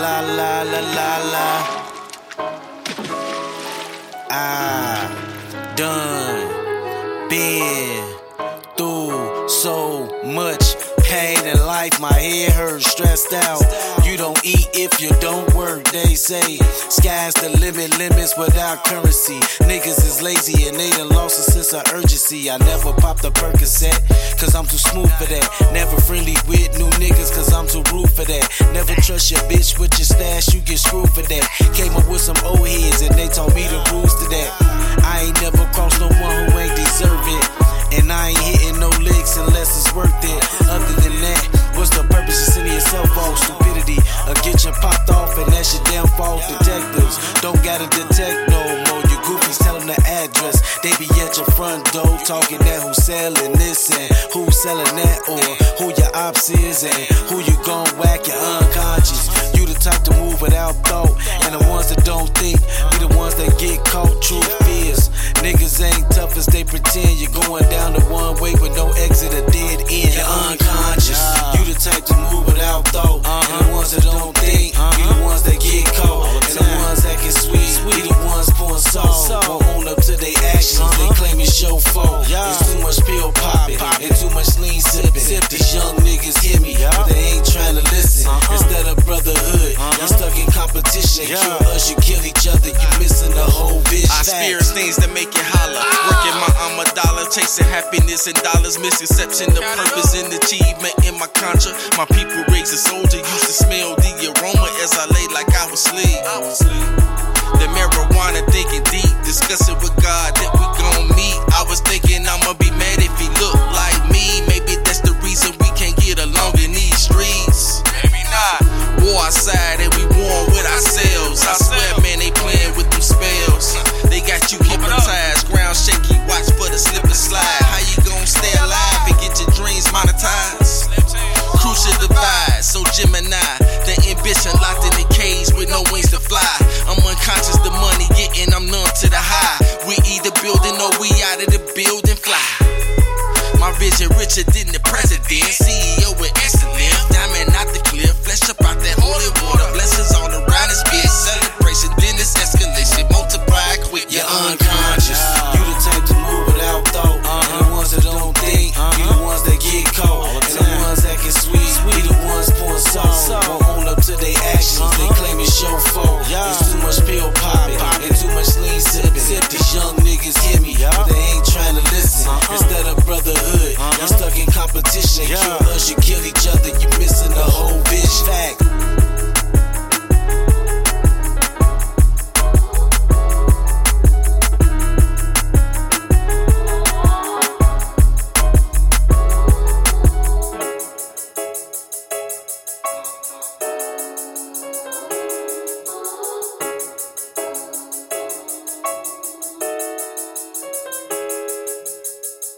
la la la la la. I done been through so much pain in life. My head hurts, stressed out. You don't eat if you don't work, they say. Sky's the limit, limits without currency. Niggas is lazy and they done lost a sense of urgency. I never popped a Percocet, I'm too smooth for that. Never friendly with new niggas, cause I'm too rude for that. Never trust your bitch with your stash, you get screwed for that. Came up with some old heads and they told me to that. They be at your front door talking that who's selling this and who's selling that, or who your ops is and who you gon' whack, you're unconscious. You the type to move without thought, and the ones that don't think Kill us, you kill each other. You missing the whole vision. I experience things that make you holler. Working my armor dollar, chasing happiness and dollars. Misconception the purpose and achievement in my contra. My people raised a soldier, used to smell the aroma as I lay like I was asleep. The building, or we out of the building fly. My vision richer than the president, CEO with excellence, diamond out the clear, flesh up out that holy water, blessings all around us, be a celebration, then it's escalation, multiply quick. You're unconscious, you the type to move without thought, uh-huh. and the ones that don't think, uh-huh. be the ones that get caught, all the and the ones that can sweet, sweet. be the ones pouring salt, so. won't own up to their actions, uh-huh. they claim it's your fault, yeah. it's too much pill pop. yeah. She